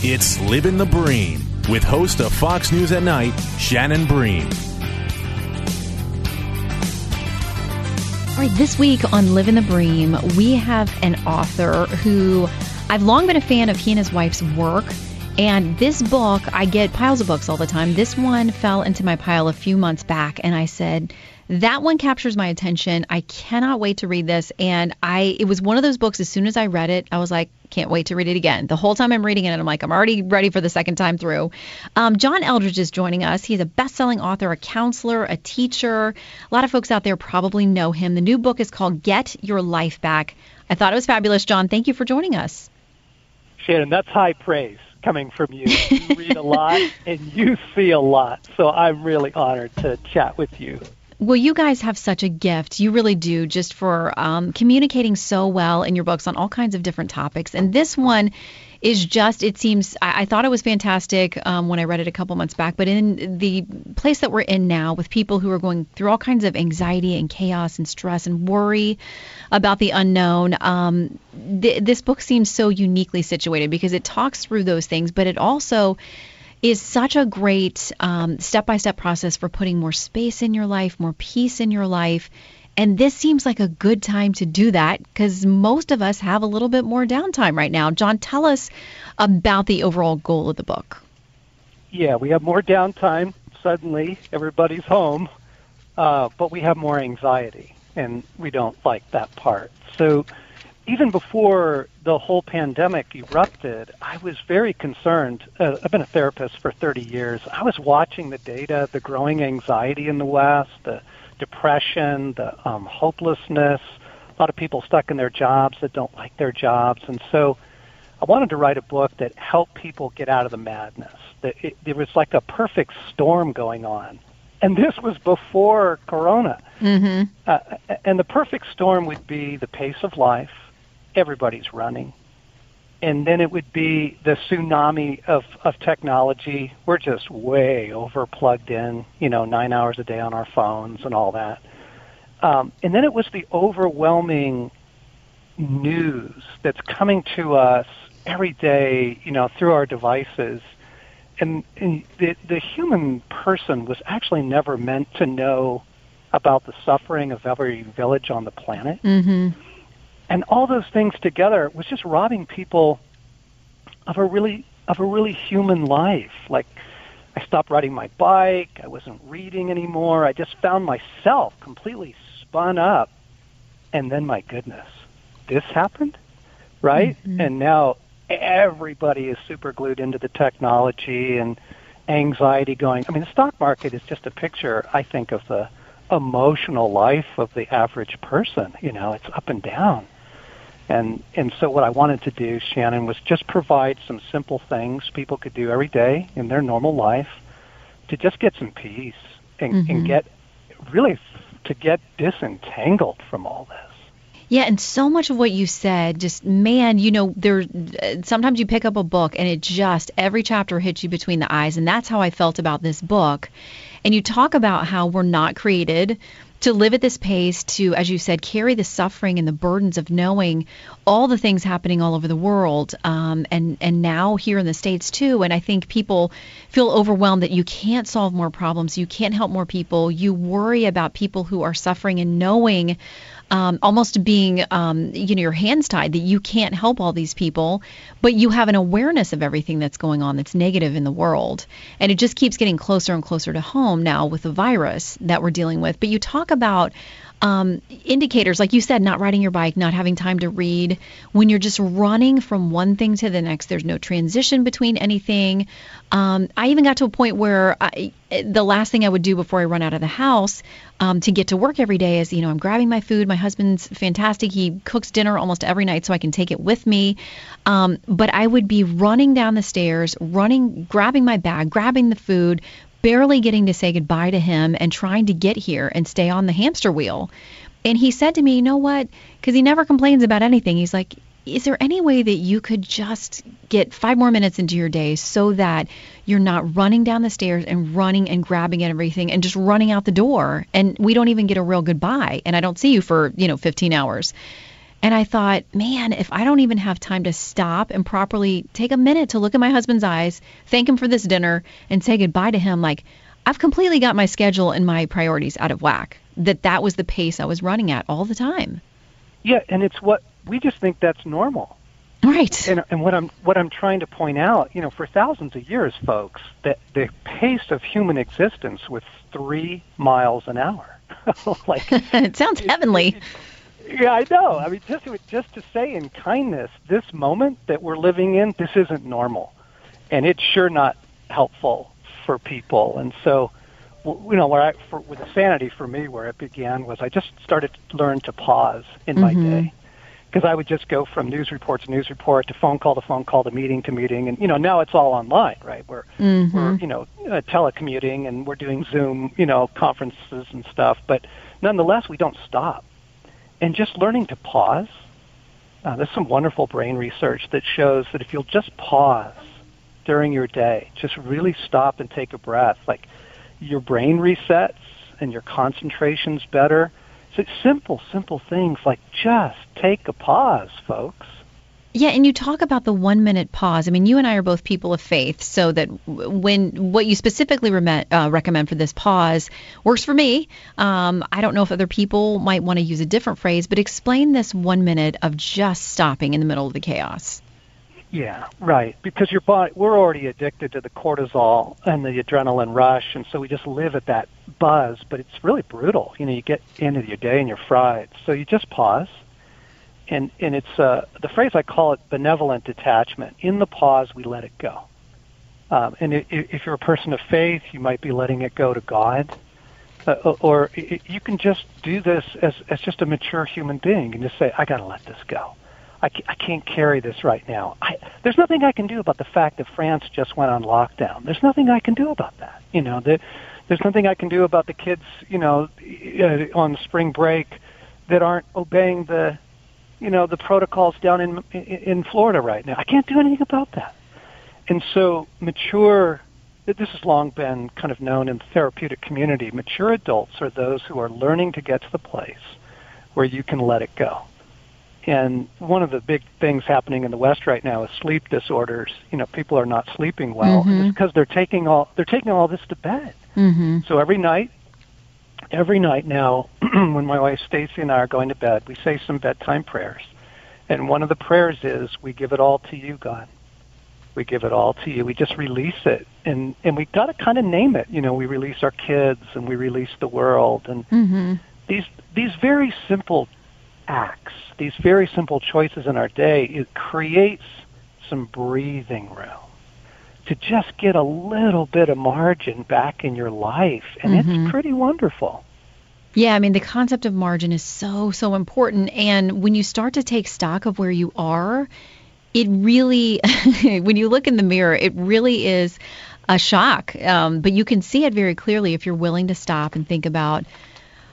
It's Living the Bream with host of Fox News at Night, Shannon Bream. All right, this week on Living the Bream, we have an author who I've long been a fan of he and his wife's work. And this book, I get piles of books all the time. This one fell into my pile a few months back, and I said, that one captures my attention. I cannot wait to read this. And I it was one of those books as soon as I read it, I was like, can't wait to read it again. The whole time I'm reading it, I'm like, I'm already ready for the second time through. Um, John Eldredge is joining us. He's a best-selling author, a counselor, a teacher. A lot of folks out there probably know him. The new book is called Get Your Life Back. I thought it was fabulous, John. Thank you for joining us. Shannon, that's high praise coming from you. You read a lot and you see a lot. So I'm really honored to chat with you. Well, you guys have such a gift. You really do, just for um, communicating so well in your books on all kinds of different topics. And this one is just, it seems, I, I thought it was fantastic um, when I read it a couple months back. But in the place that we're in now, with people who are going through all kinds of anxiety and chaos and stress and worry about the unknown, um, th- this book seems so uniquely situated because it talks through those things, but it also is such a great step by step process for putting more space in your life, more peace in your life. And this seems like a good time to do that because most of us have a little bit more downtime right now. John, tell us about the overall goal of the book. Yeah, we have more downtime. Suddenly, everybody's home, uh, but we have more anxiety, and we don't like that part. So, even before the whole pandemic erupted, I was very concerned. Uh, I've been a therapist for 30 years. I was watching the data, the growing anxiety in the West, the depression, the um, hopelessness, a lot of people stuck in their jobs that don't like their jobs. And so I wanted to write a book that helped people get out of the madness. That it, there was like a perfect storm going on. And this was before Corona. Mm-hmm. Uh, and the perfect storm would be the pace of life, everybody's running. And then it would be the tsunami of, of technology. We're just way over plugged in, you know, nine hours a day on our phones and all that. Um, and then it was the overwhelming news that's coming to us every day, you know, through our devices. And, and the, the human person was actually never meant to know about the suffering of every village on the planet. Mm-hmm and all those things together was just robbing people of a really of a really human life. Like i stopped riding my bike. I wasn't reading anymore. I just found myself completely spun up. And then my goodness this happened right? Mm-hmm. and now everybody is super glued into the technology and anxiety going. I mean the stock market is just a picture i think of the emotional life of the average person. You know it's up and down and and so what I wanted to do, Shannon, was just provide some simple things people could do every day in their normal life to just get some peace and, mm-hmm. and get really to get disentangled from all this. Yeah, and so much of what you said, just man, you know, there. Sometimes you pick up a book and it just every chapter hits you between the eyes, and that's how I felt about this book. And you talk about how we're not created to live at this pace, to, as you said, carry the suffering and the burdens of knowing all the things happening all over the world, um, and and now here in the states too. And I think people feel overwhelmed that you can't solve more problems, you can't help more people, you worry about people who are suffering, and knowing um, almost being, um, you know, your hands tied that you can't help all these people, but you have an awareness of everything that's going on that's negative in the world. And it just keeps getting closer and closer to home now with the virus that we're dealing with. But you talk about um, indicators, like you said, not riding your bike, not having time to read, when you're just running from one thing to the next, there's no transition between anything. Um, I even got to a point where I, the last thing I would do before I run out of the house um, to get to work every day is, you know, I'm grabbing my food. My husband's fantastic. He cooks dinner almost every night so I can take it with me. Um, but I would be running down the stairs, running, grabbing my bag, grabbing the food, barely getting to say goodbye to him and trying to get here and stay on the hamster wheel. And he said to me, you know what? Because he never complains about anything. He's like, is there any way that you could just get five more minutes into your day so that you're not running down the stairs and running and grabbing at everything and just running out the door and we don't even get a real goodbye and I don't see you for, you know, 15 hours. And I thought, man, if I don't even have time to stop and properly take a minute to look at my husband's eyes, thank him for this dinner, and say goodbye to him, like I've completely got my schedule and my priorities out of whack. That that was the pace I was running at all the time. Yeah, and it's what we just think that's normal. Right. And, and what I'm what I'm trying to point out, you know, for thousands of years, folks, that the pace of human existence was three miles an hour. like it sounds heavenly. It, yeah, I know. I mean, just just to say in kindness, this moment that we're living in, this isn't normal, and it's sure not helpful for people. And so, you know, where I, for, with the sanity for me, where it began was I just started to learn to pause in mm-hmm. my day because I would just go from news report to news report to phone call to phone call to meeting to meeting, and you know now it's all online, right? We're mm-hmm. we're you know uh, telecommuting and we're doing Zoom, you know, conferences and stuff, but nonetheless we don't stop and just learning to pause. Uh, there's some wonderful brain research that shows that if you'll just pause during your day, just really stop and take a breath, like your brain resets and your concentration's better. So simple, simple things like just take a pause, folks. Yeah, and you talk about the one minute pause. I mean, you and I are both people of faith, so that when what you specifically re- uh, recommend for this pause works for me. Um, I don't know if other people might want to use a different phrase, but explain this one minute of just stopping in the middle of the chaos. Yeah, right. Because your body, we're already addicted to the cortisol and the adrenaline rush, and so we just live at that buzz. But it's really brutal. You know, you get into your day and you're fried. So you just pause and and it's uh, the phrase I call it benevolent detachment. In the pause, we let it go. Um, and it, if you're a person of faith, you might be letting it go to God, uh, or it, you can just do this as as just a mature human being and just say, I got to let this go. I, I can't carry this right now. I, there's nothing I can do about the fact that France just went on lockdown. There's nothing I can do about that. You know, that there's nothing I can do about the kids, you know, uh, on spring break that aren't obeying the you know the protocols down in in Florida right now. I can't do anything about that. And so mature this has long been kind of known in the therapeutic community. Mature adults are those who are learning to get to the place where you can let it go. And one of the big things happening in the West right now is sleep disorders. You know, people are not sleeping well, mm-hmm. it's because they're taking all they're taking all this to bed. Mm-hmm. So every night every night now, when my wife Stasi and I are going to bed, we say some bedtime prayers. And one of the prayers is, "We give it all to you, God. We give it all to you. We just release it, and and we got to kind of name it. You know, we release our kids, and we release the world, and mm-hmm. these these very simple acts, these very simple choices in our day, it creates some breathing room to just get a little bit of margin back in your life. And mm-hmm. it's pretty wonderful. Yeah, I mean, the concept of margin is so, so important. And when you start to take stock of where you are, it really, when you look in the mirror, it really is a shock. Um, but you can see it very clearly if you're willing to stop and think about,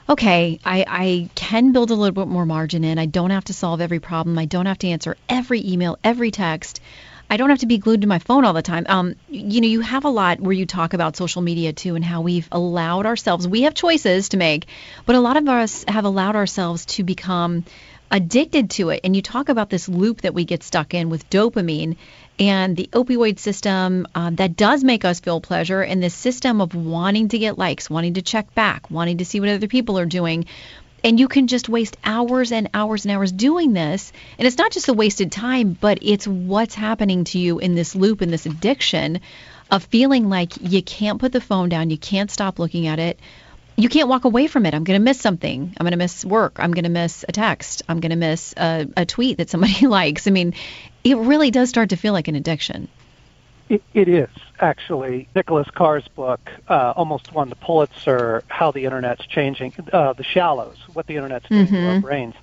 okay, I, I can build a little bit more margin in. I don't have to solve every problem. I don't have to answer every email, every text. I don't have to be glued to my phone all the time. Um, you know, you have a lot where you talk about social media too and how we've allowed ourselves, we have choices to make, but a lot of us have allowed ourselves to become addicted to it. And you talk about this loop that we get stuck in with dopamine and the opioid system um, that does make us feel pleasure and this system of wanting to get likes, wanting to check back, wanting to see what other people are doing and you can just waste hours and hours and hours doing this. And it's not just the wasted time, but it's what's happening to you in this loop, in this addiction of feeling like you can't put the phone down, you can't stop looking at it. you can't walk away from it. I'm going to miss something. I'm going to miss work. I'm going to miss a text. I'm going to miss a, a tweet that somebody likes. I mean, it really does start to feel like an addiction. It, it is actually. Nicholas Carr's book uh, almost won the Pulitzer. How the Internet's changing uh, the shallows, what the Internet's doing mm-hmm. to our brains,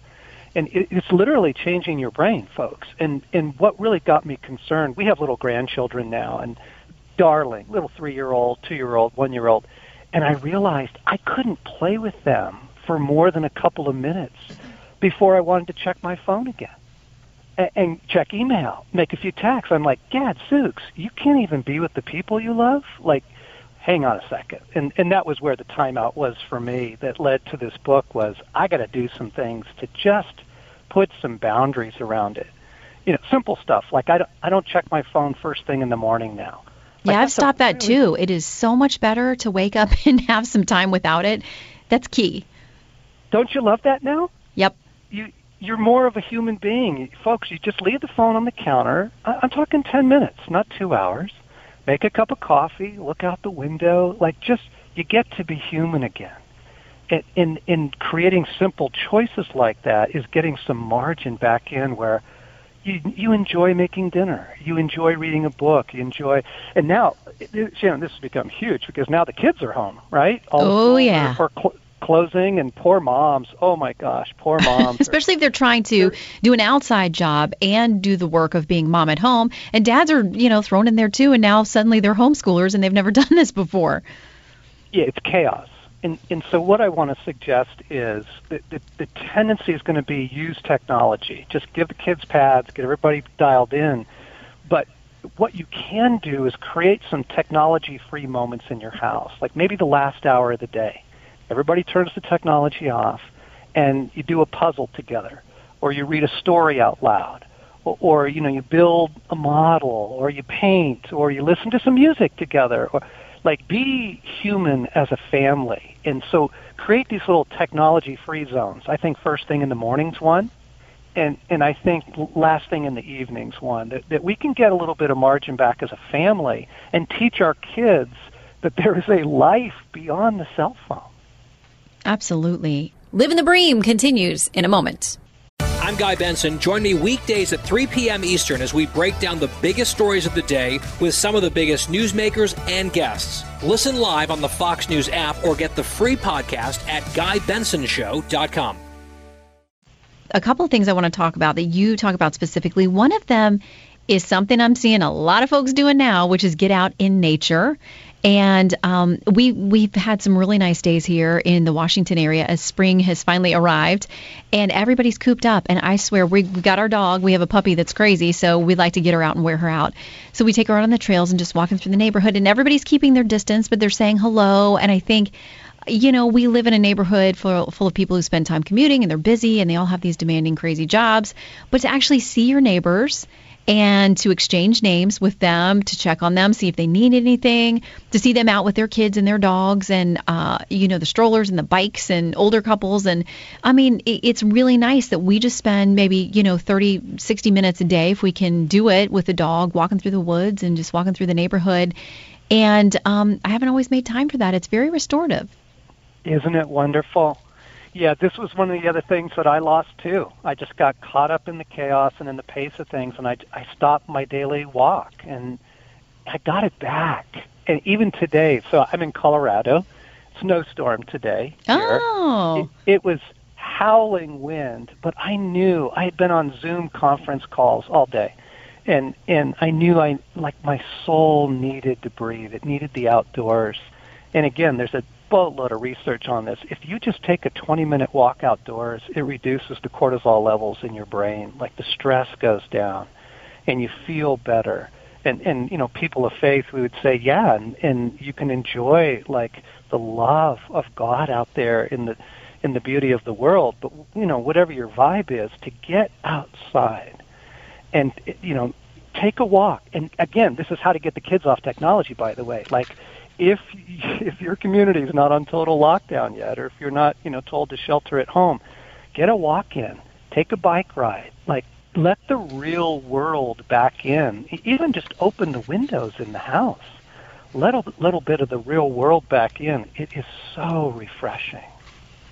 and it, it's literally changing your brain, folks. And and what really got me concerned, we have little grandchildren now, and darling little three-year-old, two-year-old, one-year-old, and I realized I couldn't play with them for more than a couple of minutes before I wanted to check my phone again and, and check email, make a few texts. I'm like, Gad, Sooks, you can't even be with the people you love. Like, hang on a second. And and that was where the timeout was for me. That led to this book was I got to do some things to just put some boundaries around it. You know, simple stuff like I don't I don't check my phone first thing in the morning now. Like, yeah, I've stopped that too. It is so much better to wake up and have some time without it. That's key. Don't you love that now? Yep. You you're more of a human being, folks. You just leave the phone on the counter. I'm talking 10 minutes, not 2 hours. Make a cup of coffee, look out the window, like just you get to be human again. And in, in creating simple choices like that is getting some margin back in where you you enjoy making dinner, you enjoy reading a book, you enjoy, and now, Shannon, this has become huge because now the kids are home, right? All oh yeah. For cl- closing and poor moms. Oh my gosh, poor moms. Especially if they're trying to do an outside job and do the work of being mom at home, and dads are you know thrown in there too, and now suddenly they're homeschoolers and they've never done this before. Yeah, it's chaos. And, and so what I want to suggest is that the, the tendency is going to be use technology. Just give the kids pads, get everybody dialed in. But what you can do is create some technology-free moments in your house, like maybe the last hour of the day. Everybody turns the technology off, and you do a puzzle together, or you read a story out loud, or, or you know you build a model, or you paint, or you listen to some music together, or like be human as a family. And so create these little technology free zones. I think first thing in the morning's one and and i think last thing in the evening's one that, that we can get a little bit of margin back as a family and teach our kids that there is a life beyond the cell phone absolutely Living the Bream continues in a moment I'm Guy Benson. Join me weekdays at 3 p.m. Eastern as we break down the biggest stories of the day with some of the biggest newsmakers and guests. Listen live on the Fox News app or get the free podcast at GuyBensonShow.com. A couple of things I want to talk about that you talk about specifically. One of them is something I'm seeing a lot of folks doing now, which is get out in nature and um, we we've had some really nice days here in the Washington area as spring has finally arrived, and everybody's cooped up. And I swear we have got our dog. We have a puppy that's crazy, so we'd like to get her out and wear her out. So we take her out on the trails and just walking through the neighborhood, and everybody's keeping their distance, but they're saying hello. And I think you know, we live in a neighborhood full, full of people who spend time commuting and they're busy and they all have these demanding, crazy jobs. But to actually see your neighbors and to exchange names with them, to check on them, see if they need anything, to see them out with their kids and their dogs and, uh, you know, the strollers and the bikes and older couples. And I mean, it, it's really nice that we just spend maybe, you know, 30, 60 minutes a day if we can do it with a dog, walking through the woods and just walking through the neighborhood. And um, I haven't always made time for that. It's very restorative. Isn't it wonderful? Yeah, this was one of the other things that I lost too. I just got caught up in the chaos and in the pace of things, and I, I stopped my daily walk, and I got it back. And even today, so I'm in Colorado, snowstorm today. Here. Oh. It, it was howling wind, but I knew I had been on Zoom conference calls all day, and and I knew I like my soul needed to breathe. It needed the outdoors. And again, there's a boatload of research on this. If you just take a 20 minute walk outdoors, it reduces the cortisol levels in your brain. Like the stress goes down and you feel better. And, and you know, people of faith, we would say, yeah, and, and you can enjoy like the love of God out there in the, in the beauty of the world. But, you know, whatever your vibe is, to get outside and, you know, take a walk. And again, this is how to get the kids off technology, by the way. Like, if if your community is not on total lockdown yet, or if you're not you know told to shelter at home, get a walk in, take a bike ride, like let the real world back in. Even just open the windows in the house. let a little bit of the real world back in, it is so refreshing.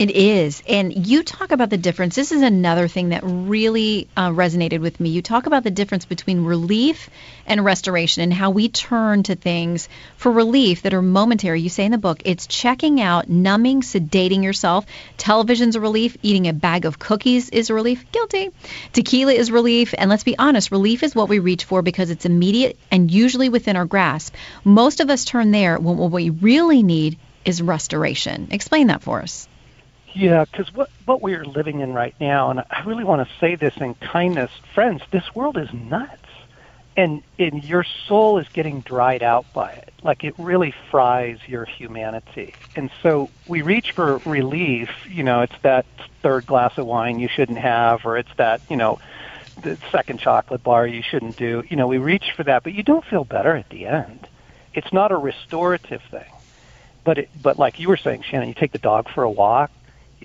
It is. And you talk about the difference. This is another thing that really uh, resonated with me. You talk about the difference between relief and restoration and how we turn to things for relief that are momentary. You say in the book, it's checking out, numbing, sedating yourself. Television's a relief. Eating a bag of cookies is a relief. Guilty. Tequila is relief. And let's be honest, relief is what we reach for because it's immediate and usually within our grasp. Most of us turn there when what we really need is restoration. Explain that for us. Yeah, because what what we are living in right now, and I really want to say this in kindness, friends, this world is nuts, and and your soul is getting dried out by it. Like it really fries your humanity, and so we reach for relief. You know, it's that third glass of wine you shouldn't have, or it's that you know the second chocolate bar you shouldn't do. You know, we reach for that, but you don't feel better at the end. It's not a restorative thing. But it, but like you were saying, Shannon, you take the dog for a walk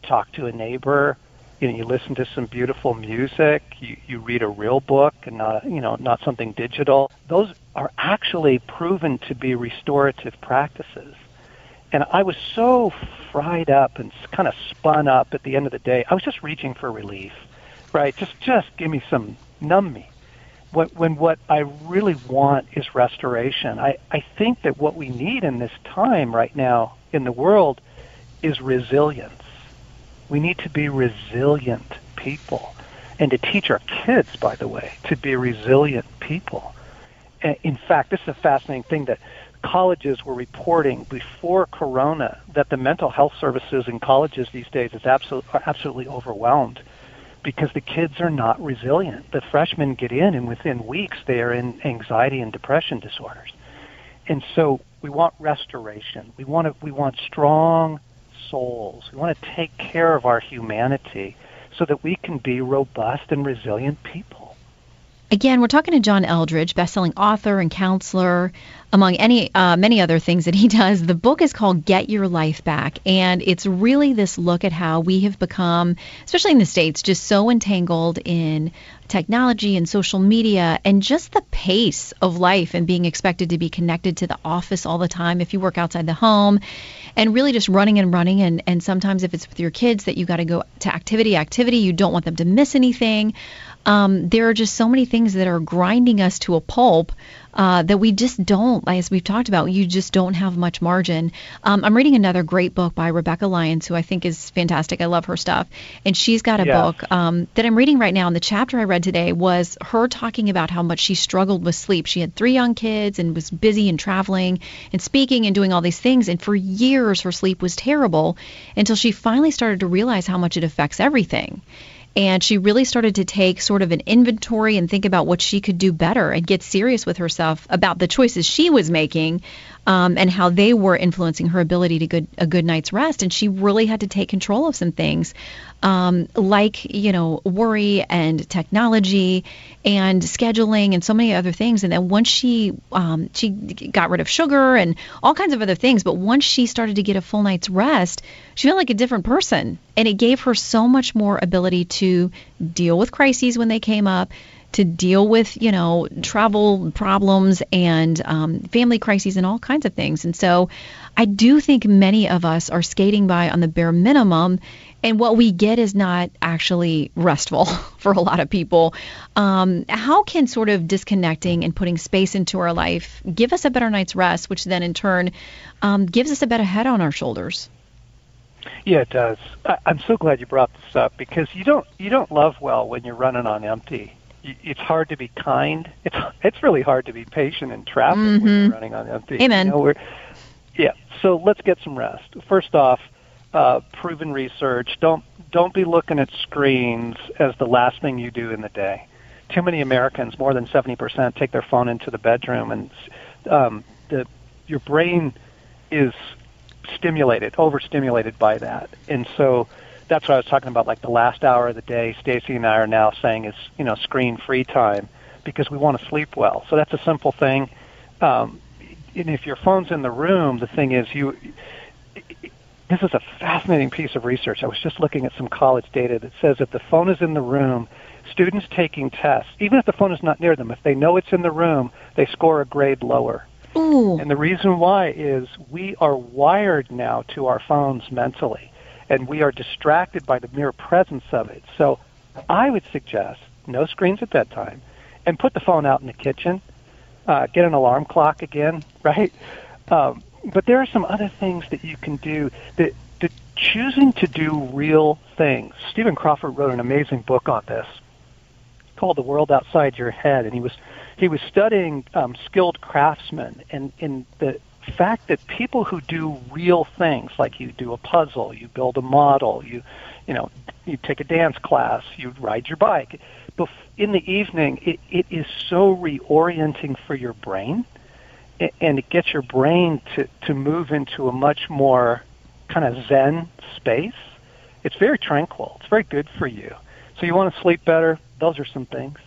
talk to a neighbor, you know, you listen to some beautiful music, you, you read a real book and not, you know, not something digital. Those are actually proven to be restorative practices. And I was so fried up and kind of spun up at the end of the day. I was just reaching for relief, right? Just, just give me some, numb me. When, when what I really want is restoration. I, I think that what we need in this time right now in the world is resilience we need to be resilient people and to teach our kids, by the way, to be resilient people. In fact, this is a fascinating thing that colleges were reporting before Corona that the mental health services in colleges these days is absolutely, are absolutely overwhelmed because the kids are not resilient. The freshmen get in, and within weeks they are in anxiety and depression disorders. And so we want restoration. We want to, we want strong souls. We want to take care of our humanity so that we can be robust and resilient people. Again, we're talking to John Eldredge, best-selling author and counselor, among any uh, many other things that he does. The book is called Get Your Life Back, and it's really this look at how we have become, especially in the states, just so entangled in technology and social media and just the pace of life and being expected to be connected to the office all the time if you work outside the home and really just running and running and and sometimes if it's with your kids that you got to go to activity activity you don't want them to miss anything um, there are just so many things that are grinding us to a pulp uh, that we just don't, as we've talked about, you just don't have much margin. Um, I'm reading another great book by Rebekah Lyons, who I think is fantastic. I love her stuff. And she's got a book um, that I'm reading right now. And the chapter I read today was her talking about how much she struggled with sleep. She had three young kids and was busy and traveling and speaking and doing all these things. And for years, her sleep was terrible until she finally started to realize how much it affects everything and she really started to take sort of an inventory and think about what she could do better and get serious with herself about the choices she was making um, and how they were influencing her ability to good a good night's rest. And she really had to take control of some things, um, like you know worry and technology and scheduling and so many other things. And then once she um, she got rid of sugar and all kinds of other things, but once she started to get a full night's rest, she felt like a different person, and it gave her so much more ability to deal with crises when they came up to deal with, you know, travel problems and um, family crises and all kinds of things. And so I do think many of us are skating by on the bare minimum. And what we get is not actually restful for a lot of people. Um, how can sort of disconnecting and putting space into our life give us a better night's rest, which then in turn um, gives us a better head on our shoulders? Yeah, it does. I, I'm so glad you brought this up because you don't you don't love well when you're running on empty it's hard to be kind. It's it's really hard to be patient in traffic mm-hmm. when you're mm-hmm. running on empty. Amen. You know, yeah. So let's get some rest. First off, uh, proven research. Don't don't be looking at screens as the last thing you do in the day. Too many Americans, more than seventy percent, take their phone into the bedroom, and um, the your brain is stimulated, overstimulated by that, and so that's what I was talking about, like the last hour of the day. Stasi and I are now saying is you know screen free time because we want to sleep well. So that's a simple thing. Um, and if your phone's in the room, the thing is you. This is a fascinating piece of research. I was just looking at some college data that says if the phone is in the room, students taking tests, even if the phone is not near them, if they know it's in the room, they score a grade lower. Ooh. And the reason why is we are wired now to our phones mentally, and we are distracted by the mere presence of it. So I would suggest no screens at bedtime, and put the phone out in the kitchen. Uh, get an alarm clock again, right? Um, but there are some other things that you can do that, that choosing to do real things. Stephen Crawford wrote an amazing book on this called The World Outside Your Head, and he was he was studying um, skilled craftsmen and in the fact that people who do real things, like you do a puzzle, you build a model, you you know you take a dance class, you ride your bike, in the evening, it, it is so reorienting for your brain, and it gets your brain to to move into a much more kind of zen space. It's very tranquil. It's very good for you. So you want to sleep better. Those are some things.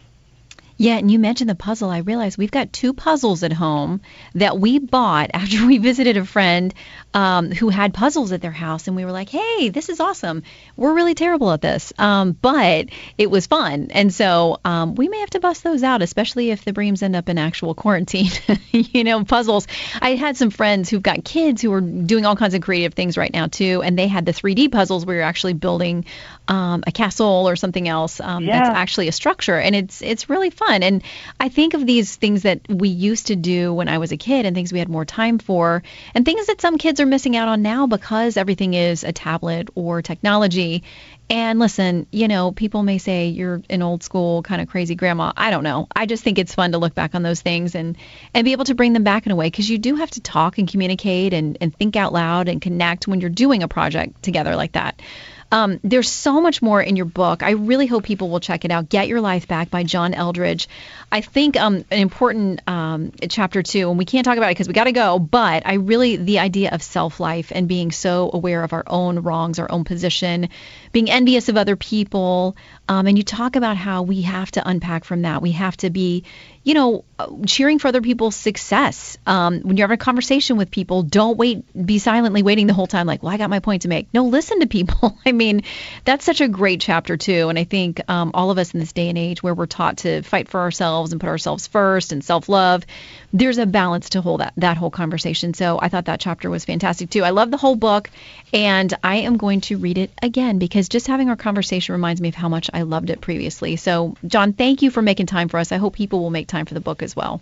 Yeah, and you mentioned the puzzle. I realized we've got two puzzles at home that we bought after we visited a friend um, who had puzzles at their house, and we were like, "Hey, this is awesome. We're really terrible at this, um, but it was fun." And so um, we may have to bust those out, especially if the Breams end up in actual quarantine. you know, puzzles. I had some friends who've got kids who are doing all kinds of creative things right now too, and they had the 3D puzzles where you're actually building um, a castle or something else um, yeah. that's actually a structure, and it's it's really fun. And I think of these things that we used to do when I was a kid and things we had more time for, and things that some kids are missing out on now because everything is a tablet or technology. And listen, you know, people may say you're an old school kind of crazy grandma. I don't know. I just think it's fun to look back on those things and and be able to bring them back in a way because you do have to talk and communicate and and think out loud and connect when you're doing a project together like that. Um, there's so much more in your book. I really hope people will check it out. Get Your Life Back by John Eldredge. I think um, an important um, chapter too, and we can't talk about it because we got to go, but I really, the idea of self life and being so aware of our own wrongs, our own position, being envious of other people. Um, and you talk about how we have to unpack from that. We have to be, you know, cheering for other people's success. Um, when you're having a conversation with people, don't wait, be silently waiting the whole time, like, well, I got my point to make. No, listen to people. I mean, that's such a great chapter, too. And I think um, all of us in this day and age where we're taught to fight for ourselves and put ourselves first and self love, there's a balance to hold that, that whole conversation. So I thought that chapter was fantastic, too. I love the whole book, and I am going to read it again because just having our conversation reminds me of how much I loved it previously. So, John, thank you for making time for us. I hope people will make time for the book as well.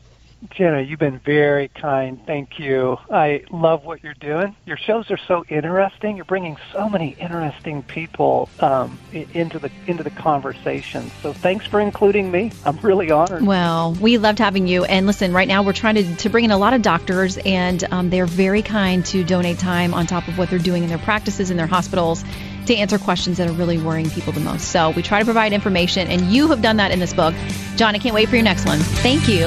Jenna, you've been very kind. Thank you. I love what you're doing. Your shows are so interesting. You're bringing so many interesting people um, into the into the conversation. So thanks for including me. I'm really honored. Well, we loved having you. And listen, right now we're trying to, to bring in a lot of doctors, and um, they're very kind to donate time on top of what they're doing in their practices in their hospitals to answer questions that are really worrying people the most. So we try to provide information, and you have done that in this book. John, I can't wait for your next one. Thank you.